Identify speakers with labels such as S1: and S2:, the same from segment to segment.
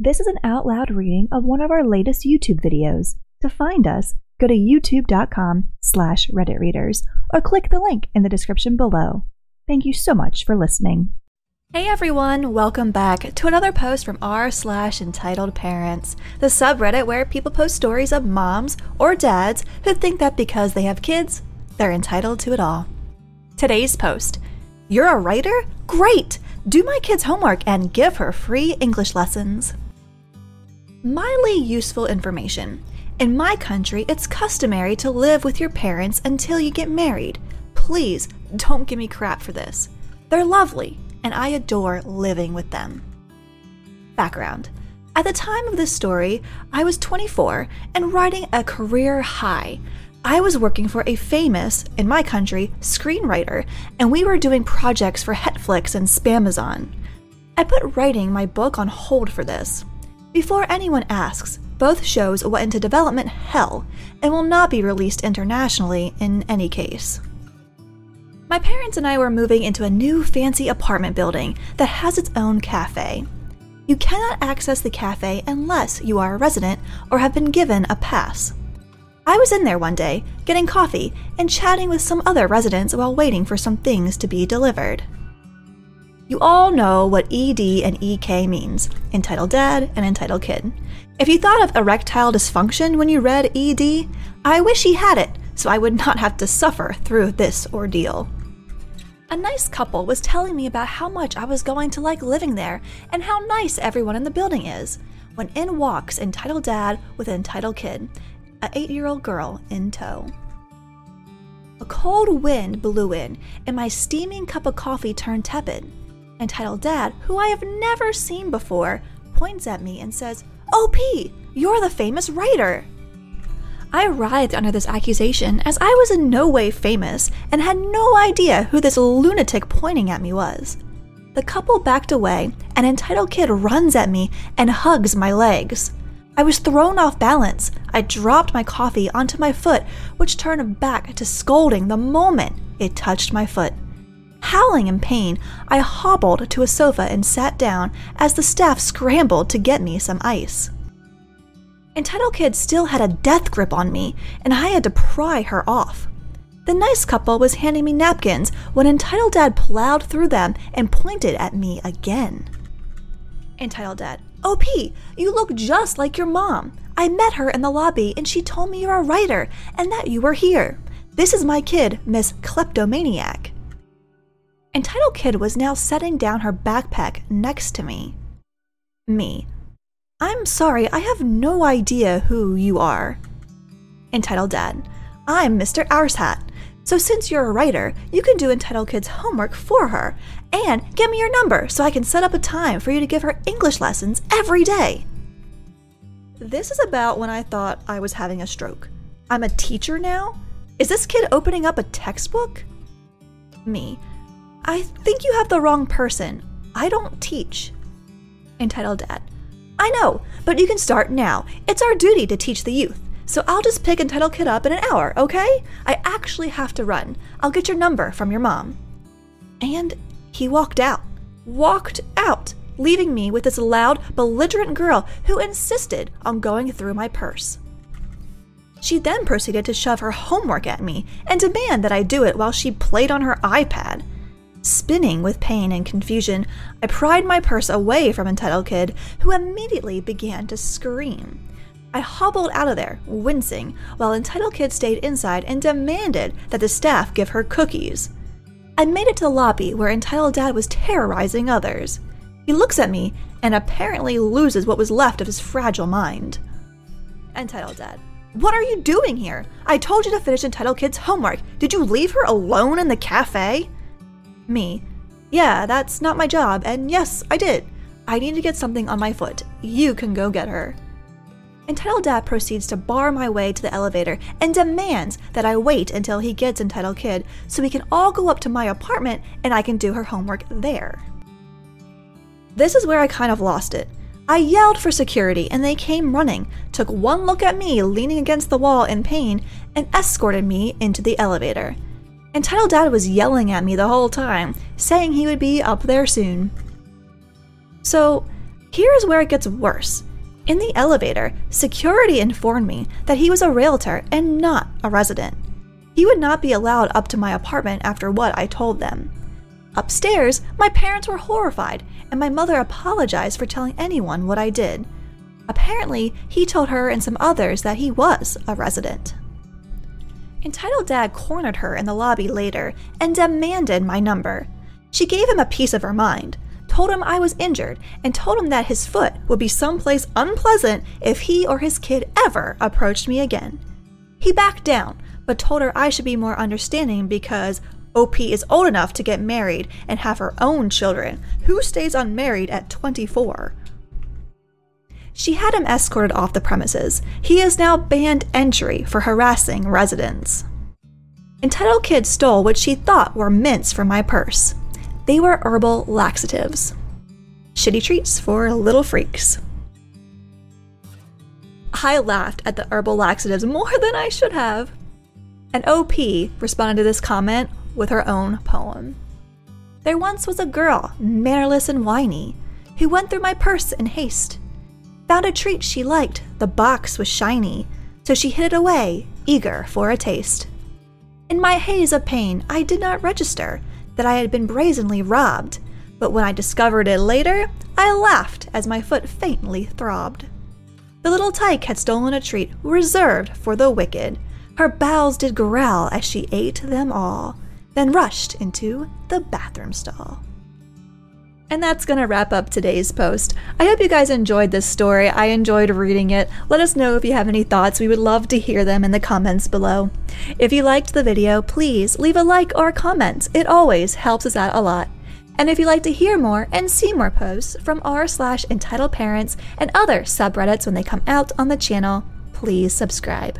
S1: This is an out loud reading of one of our latest YouTube videos. To find us, go to youtube.com slash redditreaders or click the link in the description below. Thank you so much for listening. Hey everyone, welcome back to another post from r slash entitled parents, the subreddit where people post stories of moms or dads who think that because they have kids, they're entitled to it all. Today's post You're a writer? Great! Do my kid's homework and give her free English lessons. Mildly useful information. In my country, it's customary to live with your parents until you get married. Please don't give me crap for this. They're lovely, and I adore living with them. Background At the time of this story, I was 24 and riding a career high. I was working for a famous, in my country, screenwriter, and we were doing projects for Netflix and Spamazon. I put writing my book on hold for this. Before anyone asks, both shows went into development hell and will not be released internationally in any case. My parents and I were moving into a new fancy apartment building that has its own cafe. You cannot access the cafe unless you are a resident or have been given a pass. I was in there one day, getting coffee and chatting with some other residents while waiting for some things to be delivered. You all know what ED and EK means entitled dad and entitled kid. If you thought of erectile dysfunction when you read ED, I wish he had it so I would not have to suffer through this ordeal. A nice couple was telling me about how much I was going to like living there and how nice everyone in the building is, when in walks entitled dad with entitled kid, a eight year old girl in tow. A cold wind blew in, and my steaming cup of coffee turned tepid. Entitled Dad, who I have never seen before, points at me and says, oh, OP, you're the famous writer. I writhed under this accusation as I was in no way famous and had no idea who this lunatic pointing at me was. The couple backed away, and entitled kid runs at me and hugs my legs. I was thrown off balance. I dropped my coffee onto my foot, which turned back to scolding the moment it touched my foot. Howling in pain, I hobbled to a sofa and sat down as the staff scrambled to get me some ice. Entitled Kid still had a death grip on me, and I had to pry her off. The nice couple was handing me napkins when Entitled Dad plowed through them and pointed at me again. Entitled Dad, oh, OP, you look just like your mom. I met her in the lobby and she told me you're a writer and that you were here. This is my kid, Miss Kleptomaniac. Entitled Kid was now setting down her backpack next to me. Me. I'm sorry, I have no idea who you are. Entitled Dad. I'm Mr. Ourshat. So since you're a writer, you can do Entitled Kid's homework for her and give me your number so I can set up a time for you to give her English lessons every day. This is about when I thought I was having a stroke. I'm a teacher now? Is this kid opening up a textbook? Me. I think you have the wrong person. I don't teach. Entitled Dad. I know, but you can start now. It's our duty to teach the youth. So I'll just pick Entitled Kid up in an hour, okay? I actually have to run. I'll get your number from your mom. And he walked out. Walked out, leaving me with this loud, belligerent girl who insisted on going through my purse. She then proceeded to shove her homework at me and demand that I do it while she played on her iPad. Spinning with pain and confusion, I pried my purse away from Entitled Kid, who immediately began to scream. I hobbled out of there, wincing, while Entitled Kid stayed inside and demanded that the staff give her cookies. I made it to the lobby where Entitled Dad was terrorizing others. He looks at me and apparently loses what was left of his fragile mind. Entitled Dad. What are you doing here? I told you to finish Entitled Kid's homework. Did you leave her alone in the cafe? Me. Yeah, that's not my job, and yes, I did. I need to get something on my foot. You can go get her. Entitled Dad proceeds to bar my way to the elevator and demands that I wait until he gets Entitled Kid so we can all go up to my apartment and I can do her homework there. This is where I kind of lost it. I yelled for security and they came running, took one look at me leaning against the wall in pain, and escorted me into the elevator. Entitled Dad was yelling at me the whole time, saying he would be up there soon. So, Here is where it gets worse. In the elevator, security informed me that he was a realtor and not a resident. He would not be allowed up to my apartment after what I told them. Upstairs, my parents were horrified, and my mother apologized for telling anyone what I did. Apparently, he told her and some others that he was a resident. Entitled Dad cornered her in the lobby later and demanded my number. She gave him a piece of her mind, told him I was injured, and told him that his foot would be someplace unpleasant if he or his kid ever approached me again. He backed down, but told her I should be more understanding because OP is old enough to get married and have her own children. Who stays unmarried at 24? She had him escorted off the premises. He is now banned entry for harassing residents. Entitled Kid stole what she thought were mints from my purse. They were herbal laxatives. Shitty treats for little freaks. I laughed at the herbal laxatives more than I should have. And OP responded to this comment with her own poem. There once was a girl, mannerless and whiny, who went through my purse in haste. Found a treat she liked, the box was shiny, so she hid it away, eager for a taste. In my haze of pain, I did not register that I had been brazenly robbed, but when I discovered it later, I laughed as my foot faintly throbbed. The little tyke had stolen a treat reserved for the wicked. Her bowels did growl as she ate them all, then rushed into the bathroom stall. And that's going to wrap up today's post. I hope you guys enjoyed this story. I enjoyed reading it. Let us know if you have any thoughts. We would love to hear them in the comments below. If you liked the video, please leave a like or a comment. It always helps us out a lot. And if you'd like to hear more and see more posts from r slash entitled parents and other subreddits when they come out on the channel, please subscribe.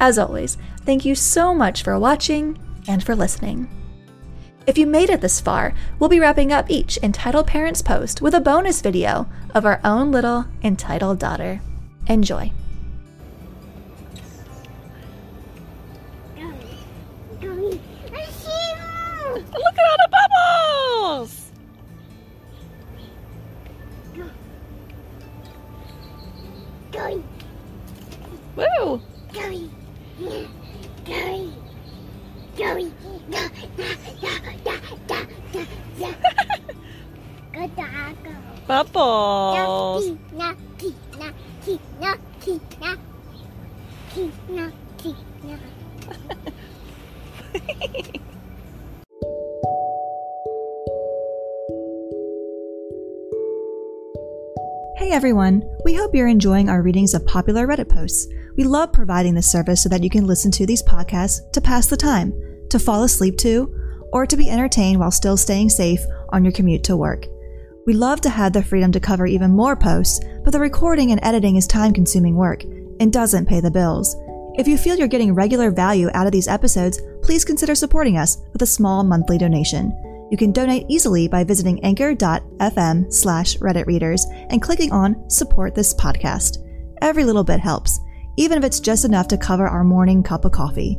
S1: As always, thank you so much for watching and for listening. If you made it this far, we'll be wrapping up each Entitled Parents post with a bonus video of our own little entitled daughter. Enjoy.
S2: Look at Bubbles!
S1: Hey everyone! We hope you're enjoying our readings of popular Reddit posts. We love providing this service so that you can listen to these podcasts to pass the time, to fall asleep to, or to be entertained while still staying safe on your commute to work. We love to have the freedom to cover even more posts, but the recording and editing is time consuming work and doesn't pay the bills. If you feel you're getting regular value out of these episodes, please consider supporting us with a small monthly donation. You can donate easily by visiting anchor.fm slash Reddit readers and clicking on support this podcast. Every little bit helps, even if it's just enough to cover our morning cup of coffee.